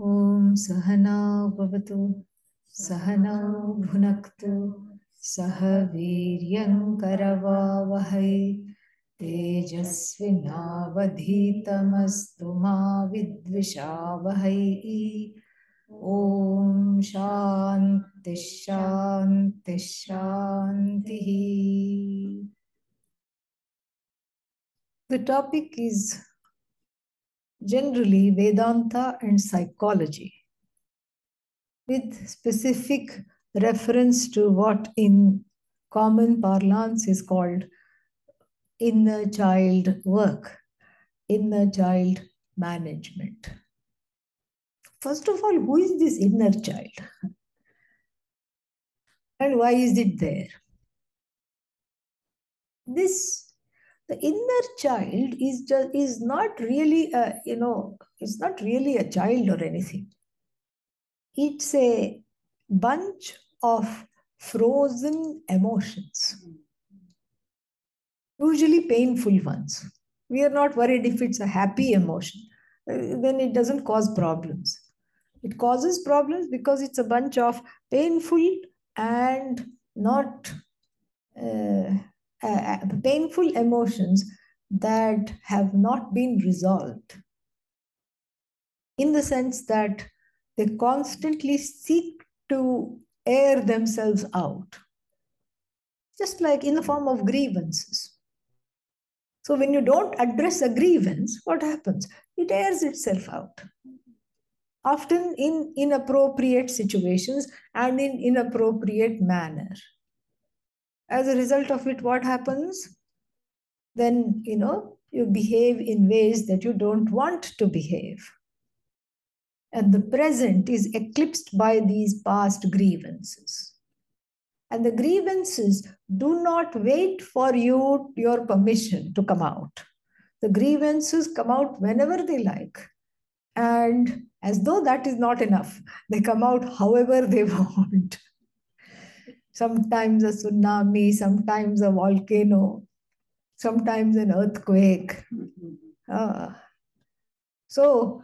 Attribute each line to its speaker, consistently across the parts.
Speaker 1: ॐ सहना भवतु सहनौ भुनक्तु सह वीर्यङ्करवावहै तेजस्विनावधीतमस्तु मा विद्विषावहै ॐ शान्तिः शान्तिः शान्तिः The topic is generally Vedanta and psychology, with specific reference to what in common parlance is called inner child work, inner child management. First of all, who is this inner child? And why is it there? This the inner child is just is not really a you know it's not really a child or anything. It's a bunch of frozen emotions usually painful ones. We are not worried if it's a happy emotion. Uh, then it doesn't cause problems. It causes problems because it's a bunch of painful and not uh, uh, painful emotions that have not been resolved. In the sense that they constantly seek to air themselves out. Just like in the form of grievances. So when you don't address a grievance what happens? It airs itself out. Often in inappropriate situations and in inappropriate manner as a result of it what happens? Then you know you behave in ways that you don't want to behave. And the present is eclipsed by these past grievances. And the grievances do not wait for you your permission to come out. The grievances come out whenever they like. And as though that is not enough they come out however they want sometimes a tsunami, sometimes a volcano, sometimes an earthquake. Uh, so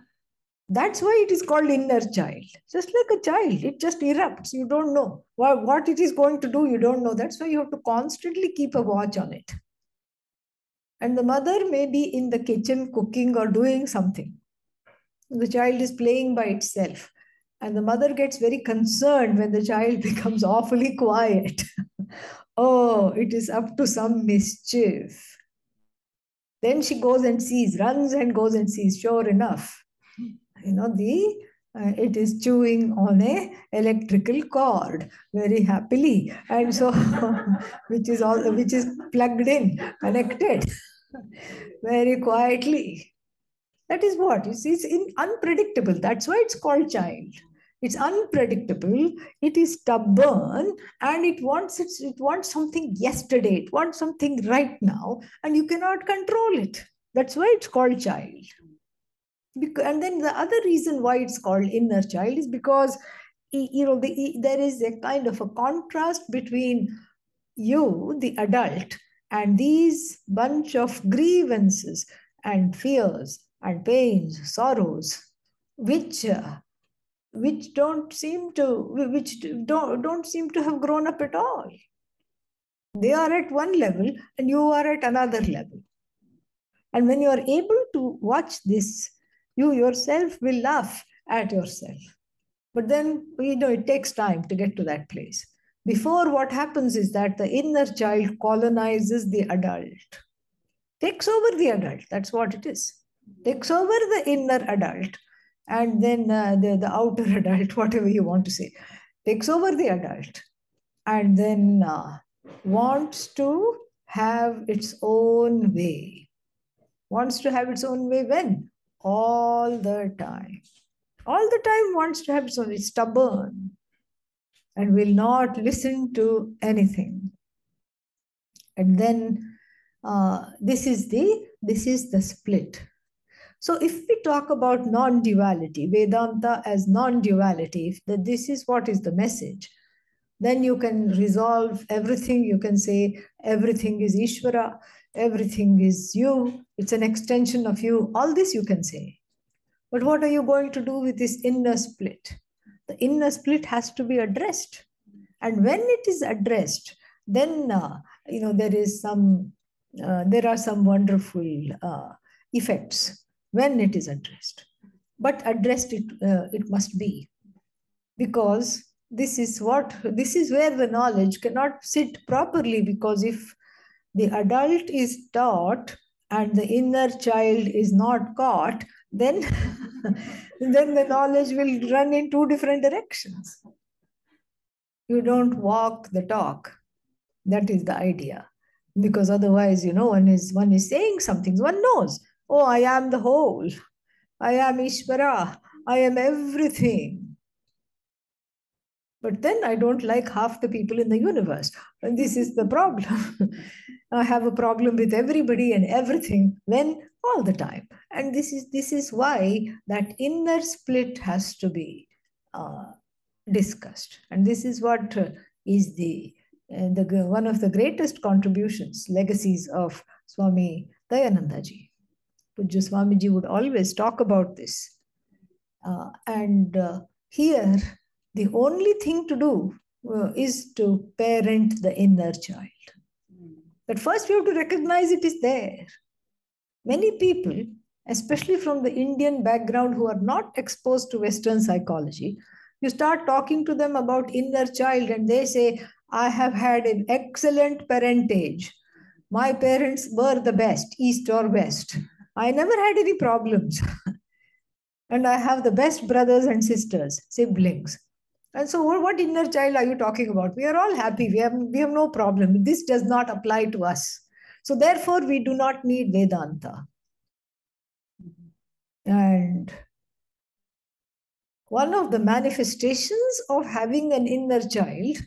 Speaker 1: that's why it is called inner child. Just like a child, it just erupts. You don't know what, what it is going to do, you don't know. That's why you have to constantly keep a watch on it. And the mother may be in the kitchen cooking or doing something. The child is playing by itself and the mother gets very concerned when the child becomes awfully quiet. oh, it is up to some mischief. Then she goes and sees, runs and goes and sees. Sure enough, you know, the uh, it is chewing on a electrical cord very happily, and so which is all which is plugged in, connected very quietly. That is what you see it's in, unpredictable. That's why it's called child. It's unpredictable. It is stubborn, and it wants it's, it wants something yesterday. It wants something right now, and you cannot control it. That's why it's called child. And then the other reason why it's called inner child is because you know the, there is a kind of a contrast between you, the adult, and these bunch of grievances and fears and pains, sorrows, which uh, which don't seem to which don't, don't seem to have grown up at all. They are at one level and you are at another level. And when you are able to watch this you yourself will laugh at yourself. But then you know it takes time to get to that place. Before what happens is that the inner child colonizes the adult. Takes over the adult. That's what it is. Takes over the inner adult and then uh, the, the outer adult, whatever you want to say, takes over the adult and then uh, wants to have its own way. Wants to have its own way when? All the time. All the time wants to have its own, it's stubborn and will not listen to anything. And then uh, this is the this is the split so if we talk about non-duality, Vedanta as non-duality, if that this is what is the message, then you can resolve everything. You can say everything is Ishvara, everything is you, it's an extension of you. All this you can say. But what are you going to do with this inner split? The inner split has to be addressed. And when it is addressed, then uh, you know there is some uh, there are some wonderful uh, effects when it is addressed. But addressed it uh, it must be. Because this is what this is where the knowledge cannot sit properly because if the adult is taught and the inner child is not caught then then the knowledge will run in two different directions. You don't walk the talk. That is the idea. Because otherwise you know one is one is saying something one knows oh i am the whole i am ishvara i am everything but then I don't like half the people in the universe. And this is the problem. I have a problem with everybody and everything when all the time. And this is this is why that inner split has to be uh, discussed. And this is what uh, is the uh, the one of the greatest contributions, legacies of Swami Dayanandaji. Pujya Swamiji would always talk about this. Uh, and uh, here the only thing to do uh, is to parent the inner child. But first, we have to recognize it is there. Many people, especially from the Indian background who are not exposed to Western psychology, you start talking to them about inner child, and they say, I have had an excellent parentage. My parents were the best, east or west. I never had any problems. and I have the best brothers and sisters, siblings. And so, oh, what inner child are you talking about? We are all happy. We have, we have no problem. This does not apply to us. So, therefore, we do not need Vedanta. And one of the manifestations of having an inner child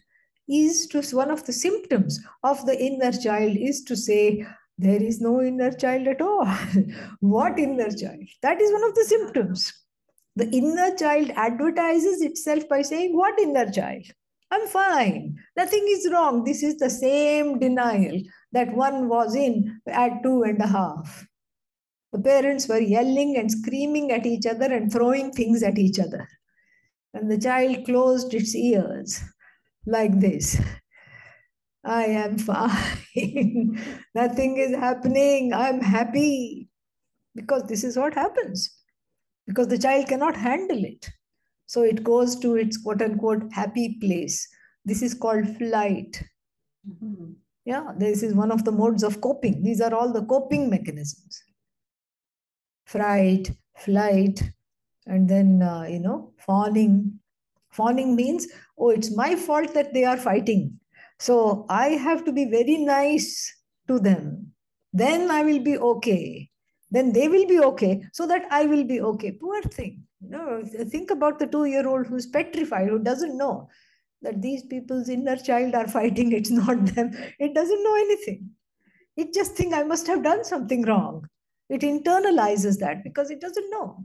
Speaker 1: is to one of the symptoms of the inner child is to say, there is no inner child at all. what inner child? That is one of the symptoms. The inner child advertises itself by saying, What inner child? I'm fine. Nothing is wrong. This is the same denial that one was in at two and a half. The parents were yelling and screaming at each other and throwing things at each other. And the child closed its ears like this I am fine. Nothing is happening. I'm happy. Because this is what happens because the child cannot handle it. So it goes to its quote unquote happy place. This is called flight. Mm-hmm. Yeah, this is one of the modes of coping. These are all the coping mechanisms fright, flight, and then, uh, you know, fawning. Fawning means, oh, it's my fault that they are fighting. So I have to be very nice to them. Then I will be okay then they will be okay so that I will be okay. Poor thing. You know, think about the two-year-old who's petrified, who doesn't know that these people's inner child are fighting. It's not them. It doesn't know anything. It just think I must have done something wrong. It internalizes that because it doesn't know.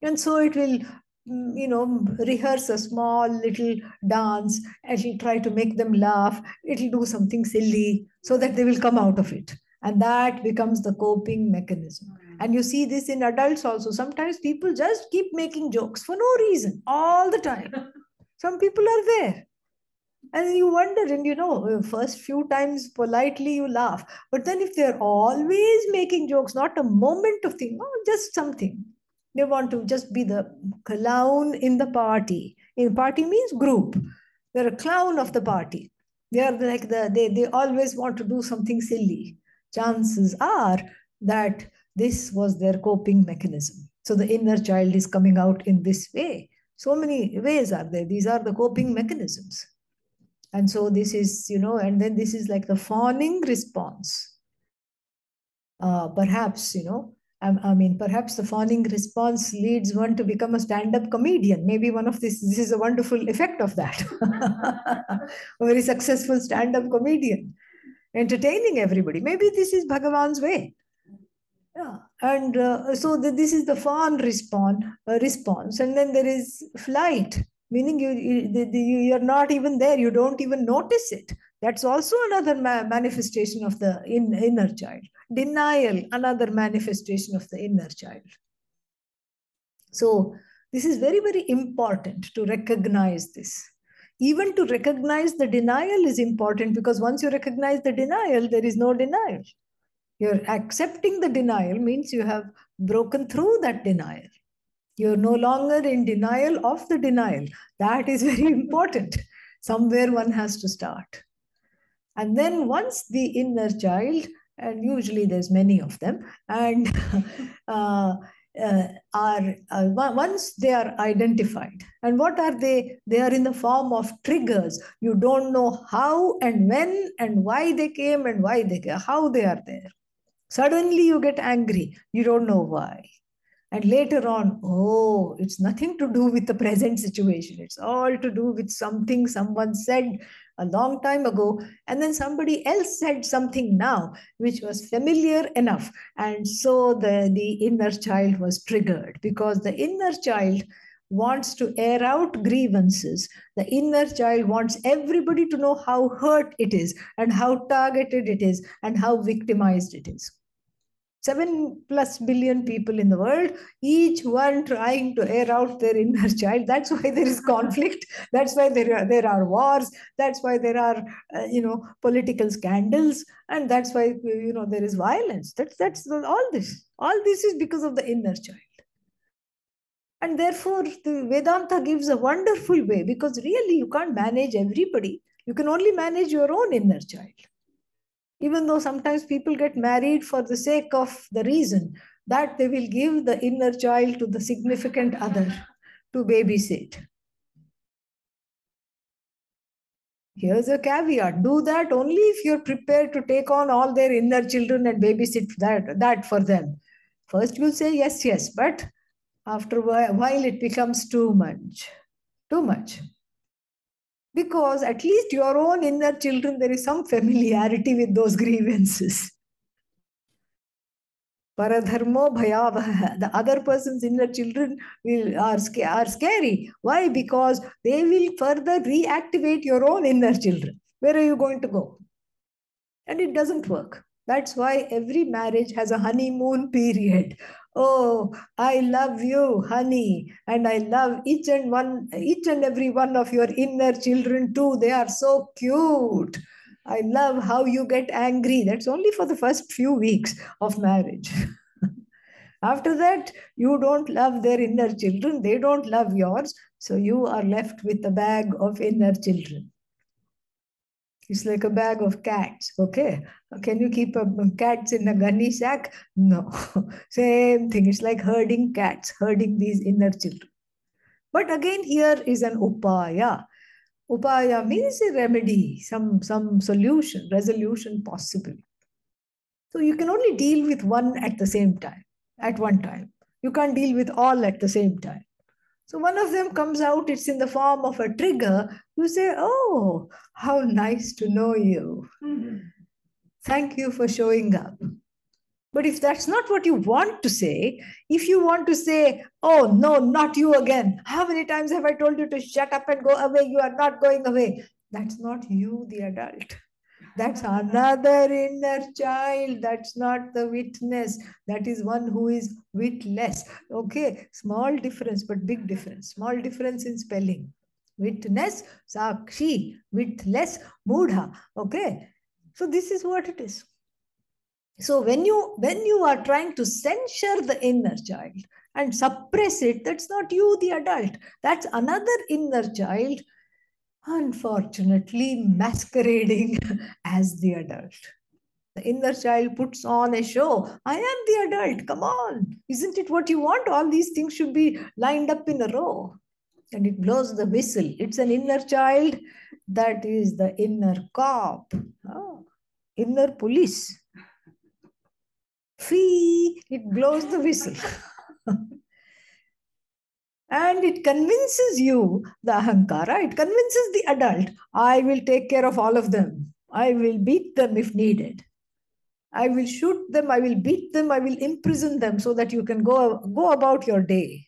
Speaker 1: And so it will, you know, rehearse a small little dance. It'll try to make them laugh. It'll do something silly so that they will come out of it and that becomes the coping mechanism mm. and you see this in adults also sometimes people just keep making jokes for no reason all the time some people are there and you wonder and you know first few times politely you laugh but then if they're always making jokes not a moment of thing oh just something they want to just be the clown in the party in party means group they're a clown of the party they are like the they, they always want to do something silly chances are that this was their coping mechanism. So the inner child is coming out in this way. So many ways are there. These are the coping mechanisms. And so this is, you know, and then this is like the fawning response. Uh, perhaps, you know, I, I mean, perhaps the fawning response leads one to become a stand-up comedian. Maybe one of this, this is a wonderful effect of that. a very successful stand-up comedian entertaining everybody. Maybe this is Bhagavan's way. Yeah. And uh, so the, this is the fawn response, uh, response. And then there is flight, meaning you, you, you're not even there. You don't even notice it. That's also another ma manifestation of the in, inner child. Denial, another manifestation of the inner child. So, this is very, very important to recognize this. Even to recognize the denial is important because once you recognize the denial, there is no denial. You're accepting the denial means you have broken through that denial. You're no longer in denial of the denial. That is very important. Somewhere one has to start. And then once the inner child, and usually there's many of them, and uh, uh, are uh, once they are identified and what are they? They are in the form of triggers. You don't know how and when and why they came and why they how they are there. Suddenly you get angry. You don't know why. And later on oh it's nothing to do with the present situation. It's all to do with something someone said a long time ago and then somebody else said something now which was familiar enough. And so the the inner child was triggered because the inner child wants to air out grievances. The inner child wants everybody to know how hurt it is and how targeted it is and how victimized it is 7 plus billion people in the world, each one trying to air out their inner child. That's why there is conflict. That's why there are, there are wars. That's why there are, uh, you know, political scandals. And that's why, you know, there is violence. That's, that's all this. All this is because of the inner child. And therefore, the Vedanta gives a wonderful way because really you can't manage everybody. You can only manage your own inner child even though sometimes people get married for the sake of the reason that they will give the inner child to the significant other to babysit. Here's a caveat do that only if you're prepared to take on all their inner children and babysit that, that for them. First, you'll say yes, yes, but after a while, it becomes too much. Too much because at least your own inner children, there is some familiarity with those grievances. Paradharmo bhayavaha. The other person's inner children will are, are scary. Why? Because they will further reactivate your own inner children. Where are you going to go? And it doesn't work. That's why every marriage has a honeymoon period. Oh, I love you, honey, and I love each and one, each and every one of your inner children too. They are so cute. I love how you get angry. That's only for the first few weeks of marriage. After that, you don't love their inner children, they don't love yours. So you are left with a bag of inner children. It's like a bag of cats. Okay. Can you keep a, cats in a gunny sack? No. Same thing. It's like herding cats, herding these inner children. But again, here is an upaya. Upaya means a remedy, some, some solution, resolution possible. So you can only deal with one at the same time, at one time. You can't deal with all at the same time. So one of them comes out, it's in the form of a trigger. You say, Oh, how nice to know you. Mm-hmm. Thank you for showing up. But if that's not what you want to say, if you want to say, Oh, no, not you again. How many times have I told you to shut up and go away? You are not going away. That's not you, the adult. That's another inner child. That's not the witness. That is one who is witless. Okay, small difference, but big difference. Small difference in spelling. Witness, sakshi, witless, mudha. Okay, so this is what it is. So when you when you are trying to censure the inner child and suppress it, that's not you, the adult. That's another inner child unfortunately masquerading as the adult. The inner child puts on a show. I am the adult. Come on. Isn't it what you want? All these things should be lined up in a row. And it blows the whistle. It's an inner child. That is the inner cop. Oh, inner police. Fee, it blows the whistle. and it convinces you, the ahankara, it convinces the adult, I will take care of all of them. I will beat them if needed. I will shoot them, I will beat them, I will imprison them so that you can go, go about your day.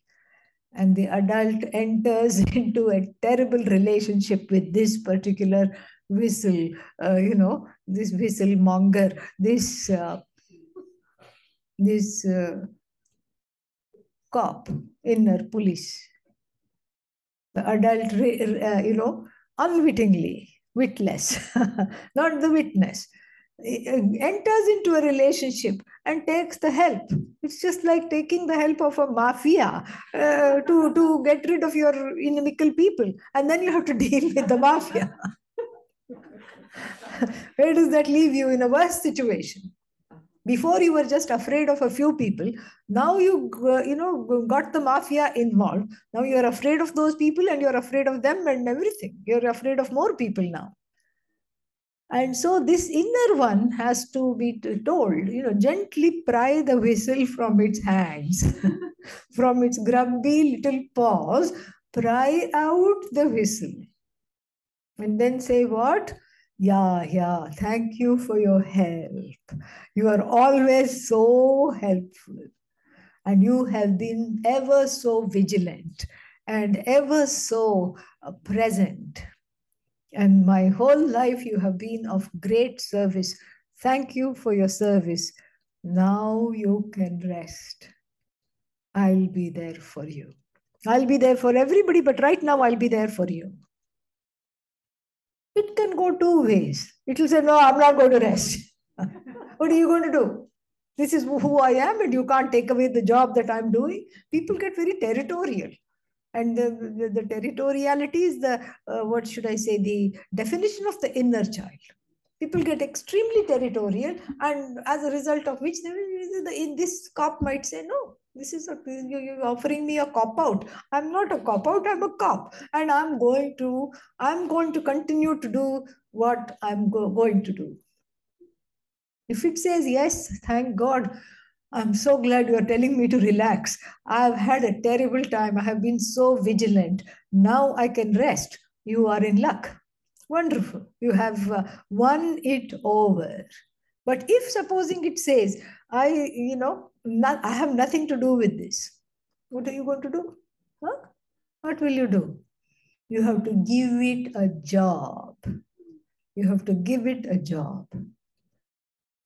Speaker 1: And the adult enters into a terrible relationship with this particular whistle, uh, you know, this whistle monger, this, uh, this uh, cop, inner police. The adult, uh, you know, unwittingly, witless, not the witness, enters into a relationship and takes the help. It's just like taking the help of a mafia uh, to, to get rid of your inimical people. And then you have to deal with the mafia. Where does that leave you in a worse situation? Before you were just afraid of a few people. Now you, uh, you know, got the mafia involved. Now you're afraid of those people and you're afraid of them and everything. You're afraid of more people now. And so this inner one has to be told, you know, gently pry the whistle from its hands, from its grubby little paws, pry out the whistle. And then say what? Yeah, yeah, thank you for your help. You are always so helpful. And you have been ever so vigilant and ever so uh, present and my whole life you have been of great service. Thank you for your service. Now you can rest. I'll be there for you. I'll be there for everybody, but right now I'll be there for you. It can go two ways. It will say, No, I'm not going to rest. what are you going to do? This is who I am, and you can't take away the job that I'm doing. People get very territorial and the, the, the territoriality is the uh, what should i say the definition of the inner child people get extremely territorial and as a result of which the in this cop might say no this is a you're offering me a cop out i'm not a cop out i'm a cop and i'm going to i'm going to continue to do what i'm go, going to do if it says yes thank god I'm so glad you are telling me to relax. I've had a terrible time. I have been so vigilant. Now I can rest. You are in luck. Wonderful. You have uh, won it over. But if supposing it says, I, you know, not, I have nothing to do with this, what are you going to do? Huh? What will you do? You have to give it a job. You have to give it a job.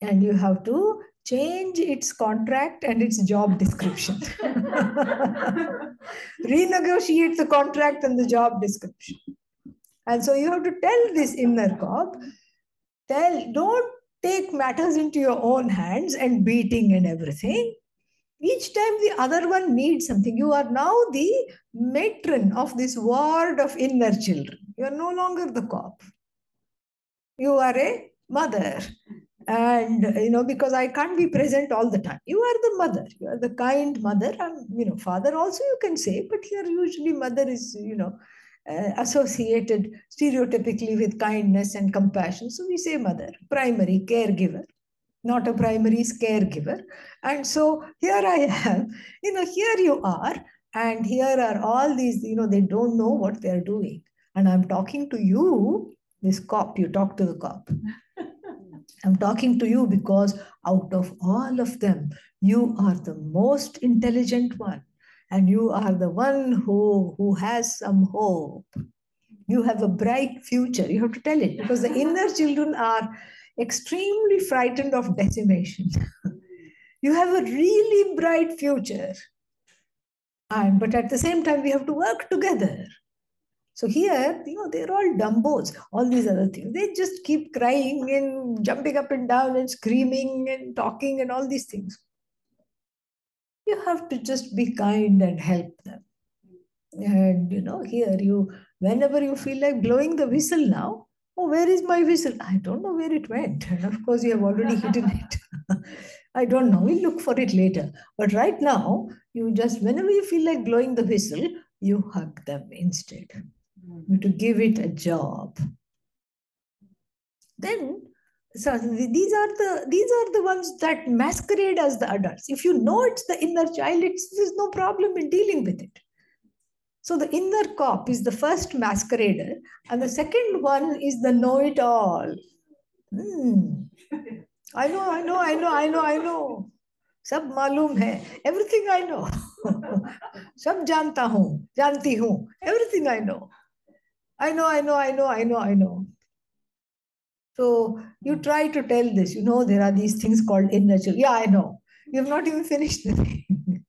Speaker 1: And you have to change its contract and its job description. Renegotiate the contract and the job description. And so you have to tell this inner cop, tell, don't take matters into your own hands and beating and everything. Each time the other one needs something, you are now the matron of this ward of inner children. You are no longer the cop. You are a mother and you know because i can't be present all the time you are the mother you are the kind mother and you know father also you can say but here usually mother is you know uh, associated stereotypically with kindness and compassion. So we say mother primary caregiver not a primary caregiver. And so here i am you know here you are and here are all these you know they don't know what they're doing. And i'm talking to you this cop you talk to the cop. I'm talking to you because out of all of them, you are the most intelligent one. And you are the one who, who has some hope. You have a bright future. You have to tell it because the inner children are extremely frightened of decimation. you have a really bright future. And, but at the same time, we have to work together. So here, you know, they're all dumbos, all these other things. They just keep crying and jumping up and down and screaming and talking and all these things. You have to just be kind and help them. And you know, here you, whenever you feel like blowing the whistle now, oh, where is my whistle? I don't know where it went. And of course, you have already hidden it. I don't know. We'll look for it later. But right now, you just, whenever you feel like blowing the whistle, you hug them instead hmm. to give it a job. Then, so these are the these are the ones that masquerade as the adults. If you know it's the inner child, it's there's no problem in dealing with it. So the inner cop is the first masquerader, and the second one is the know-it-all. Hmm. I know, I know, I know, I know, I know. सब मालूम है everything I know सब जानता हूँ जानती हूँ everything I know I know, I know, I know, I know, I know. So you hmm. try to tell this, you know, there are these things called inner children. Yeah, I know. You have not even finished the thing.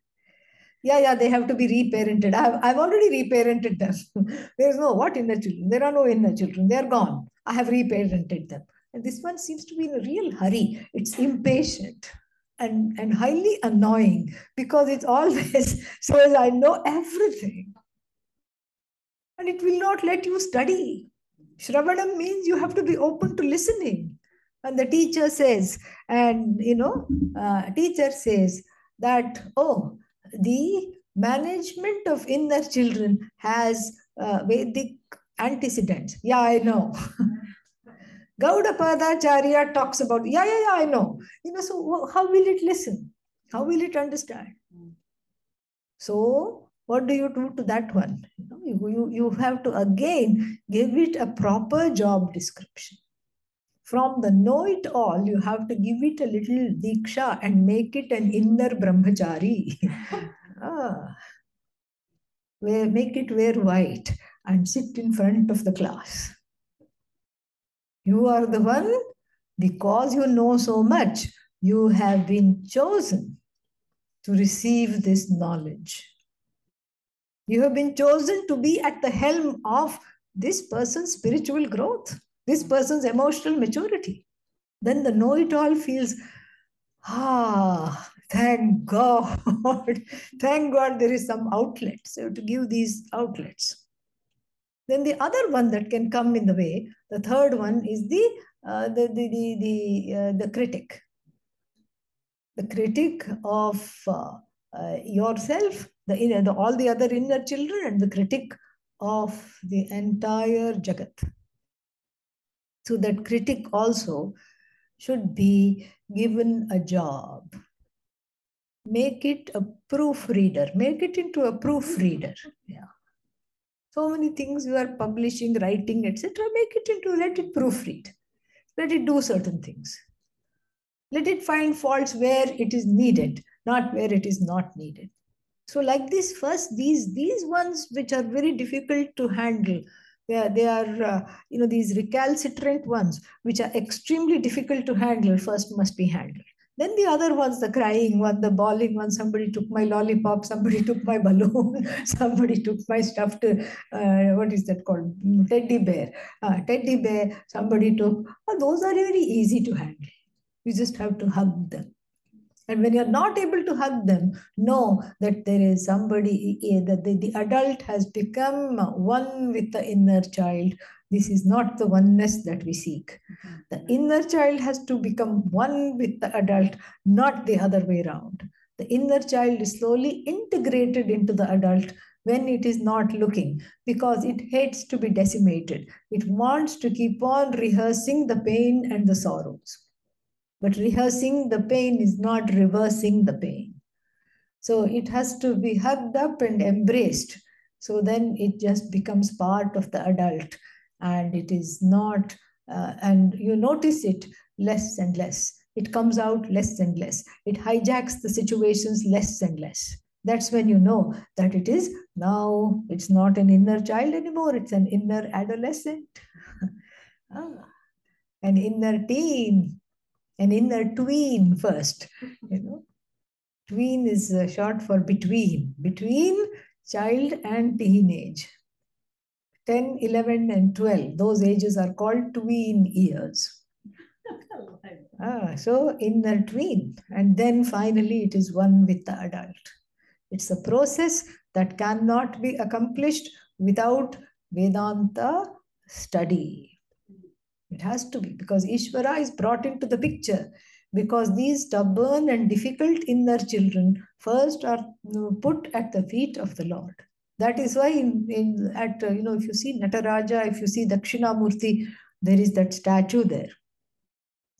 Speaker 1: Yeah, yeah, they have to be reparented. I've, I've already reparented them. there is no what inner children. There are no inner children. They are gone. I have reparented them. And this one seems to be in a real hurry. It's impatient and, and highly annoying because it always says, I know everything. And it will not let you study. Shravanam means you have to be open to listening. And the teacher says, and you know, uh, teacher says that, oh, the management of inner children has uh, Vedic antecedents. Yeah, I know. Gaudapadacharya talks about, yeah, yeah, yeah, I know. You know, so how will it listen? How will it understand? So, what do you do to that one? You, you, you have to again give it a proper job description. From the know it all, you have to give it a little diksha and make it an inner brahmachari. ah. Make it wear white and sit in front of the class. You are the one, because you know so much, you have been chosen to receive this knowledge. You have been chosen to be at the helm of this person's spiritual growth, this person's emotional maturity. Then the know it all feels, ah, thank God, thank God there is some outlet. So to give these outlets. Then the other one that can come in the way, the third one is the uh, the the the the, uh, the critic, the critic of uh, uh yourself, the inner, the all the other inner children, and the critic of the entire jagat. So that critic also should be given a job. Make it a proofreader. Make it into a proofreader. Yeah so many things you are publishing, writing, etc. Make it into, let it proofread. Let it do certain things. Let it find faults where it is needed, not where it is not needed. So like this, first, these, these ones which are very difficult to handle, they are, they are uh, you know, these recalcitrant ones, which are extremely difficult to handle, first must be handled. Then the other ones, the crying one, the bawling one, somebody took my lollipop, somebody took my balloon, somebody took my stuffed, uh, what is that called? Teddy bear. Uh, teddy bear, somebody took. Oh, those are very easy to handle. You just have to hug them. And when you're not able to hug them, know that there is somebody, eh, that the, the adult has become one with the inner child this is not the oneness that we seek. Mm-hmm. The inner child has to become one with the adult, not the other way around. The inner child is slowly integrated into the adult when it is not looking because it hates to be decimated. It wants to keep on rehearsing the pain and the sorrows. But rehearsing the pain is not reversing the pain. So it has to be hugged up and embraced. So then it just becomes part of the adult and it is not, uh, and you notice it less and less. It comes out less and less. It hijacks the situations less and less. That's when you know that it is now, it's not an inner child anymore, it's an inner adolescent, ah, an inner teen, an inner tween first. You know, tween is uh, short for between, between child and teenage. 10, 11, and 12. Those ages are called tween years. ah, so inner tween. And then finally it is one with the adult. It's a process that cannot be accomplished without Vedanta study. It has to be because Ishvara is brought into the picture because these stubborn and difficult inner children first are put at the feet of the Lord. That is why in, in at, uh, you know, if you see Nataraja, if you see Dakshinamurti, there is that statue there.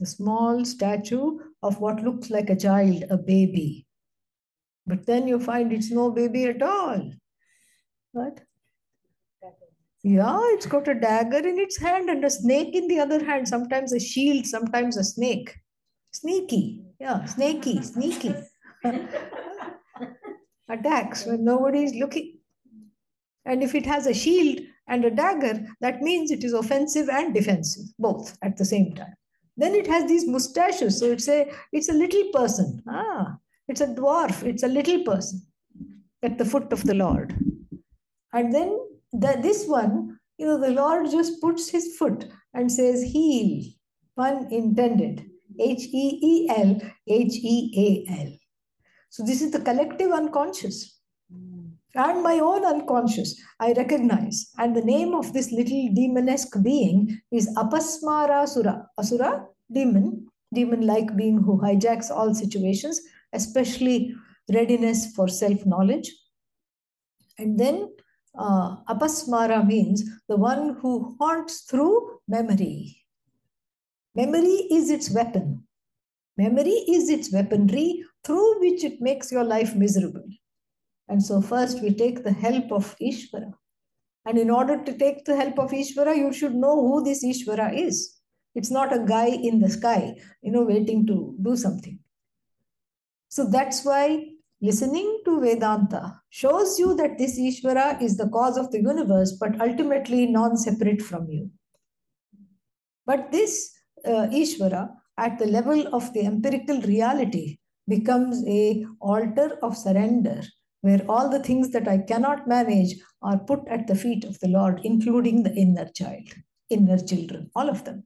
Speaker 1: The small statue of what looks like a child, a baby. But then you find it's no baby at all. What? Yeah, it's got a dagger in its hand and a snake in the other hand. Sometimes a shield, sometimes a snake. Sneaky. Yeah, snaky, sneaky. Attacks when nobody is looking. And if it has a shield and a dagger, that means it is offensive and defensive, both at the same time. Then it has these mustaches. So it's a, it's a little person. Ah, it's a dwarf. It's a little person. at the foot of the Lord. And then the, this one, you know, the Lord just puts his foot and says, Heal, pun intended. H E E L, H E A L. So this is the collective unconscious and my own unconscious. I recognize. And the name of this little demonesque being is Apasmara Asura. Asura, demon, demon like being who hijacks all situations, especially readiness for self knowledge. And then uh, apasmara means the one who haunts through memory. Memory is its weapon. Memory is its weaponry through which it makes your life miserable. And so, first we take the help of Ishvara. And in order to take the help of Ishvara, you should know who this Ishvara is. It's not a guy in the sky, you know, waiting to do something. So that's why listening to Vedanta shows you that this Ishvara is the cause of the universe, but ultimately non separate from you. But this uh, Ishvara, at the level of the empirical reality, becomes a altar of surrender where all the things that I cannot manage are put at the feet of the Lord, including the inner child, inner children, all of them.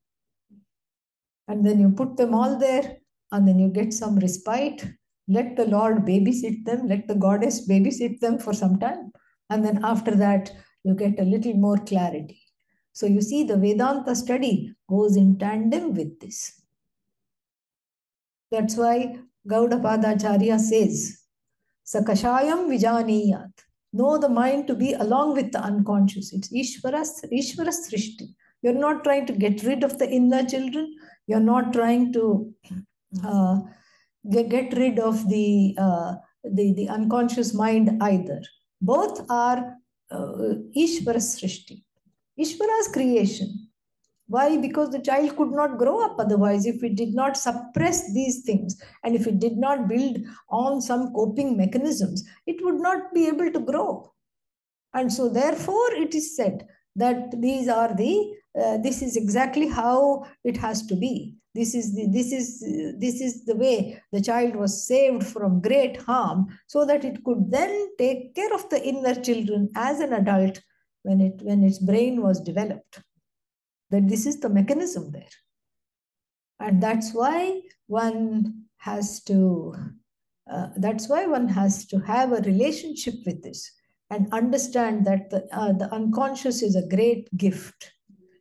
Speaker 1: And then you put them all there, and then you get some respite. Let the Lord babysit them, let the goddess babysit them for some time. And then after that, you get a little more clarity. So you see, the Vedanta study goes in tandem with this. That's why Gaudapadacharya says, Sakashayam Vijaniyat. Know the mind to be along with the unconscious. It's Ishvara's, Ishvara's Srishti. You're not trying to get rid of the inner children. You're not trying to uh, get, rid of the, uh, the, the unconscious mind either. Both are uh, Ishvara's Srishti. Ishvara's creation. Why? Because the child could not grow up otherwise if it did not suppress these things and if it did not build on some coping mechanisms, it would not be able to grow. And so, therefore, it is said that these are the uh, this is exactly how it has to be. This is the, this is this is the way the child was saved from great harm, so that it could then take care of the inner children as an adult when it when its brain was developed that this is the mechanism there. And that's why one has to, uh, that's why one has to have a relationship with this and understand that the, uh, the unconscious is a great gift.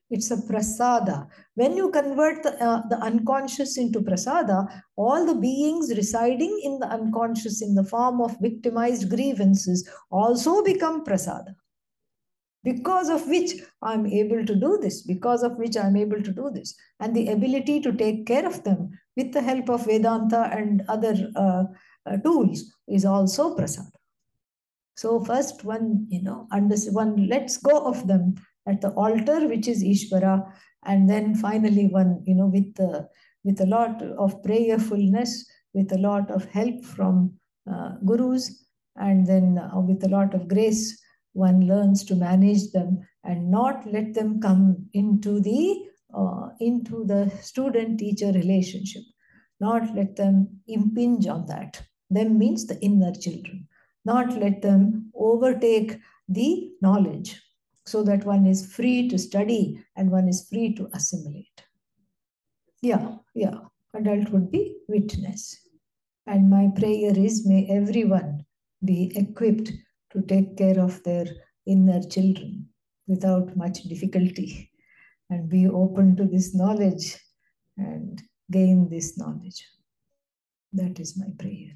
Speaker 1: It's a prasada. When you convert the, uh, the unconscious into prasada, all the beings residing in the unconscious in the form of victimized grievances also become prasada because of which I'm able to do this, because of which I'm able to do this. And the ability to take care of them with the help of Vedanta and other uh, uh, tools is also prasada. So first one, you know, under, one lets go of them at the altar, which is Ishvara, and then finally one, you know, with with a lot of prayerfulness, with a lot of help from uh, gurus, and then uh, with a lot of grace one learns to manage them and not let them come into the uh, into the student teacher relationship. Not let them impinge on that. Them means the inner children not let them overtake the knowledge so that one is free to study and one is free to assimilate yeah yeah adult would be witness and my prayer is may everyone be equipped to take care of their inner children without much difficulty and be open to this knowledge and gain this knowledge. That is my prayer.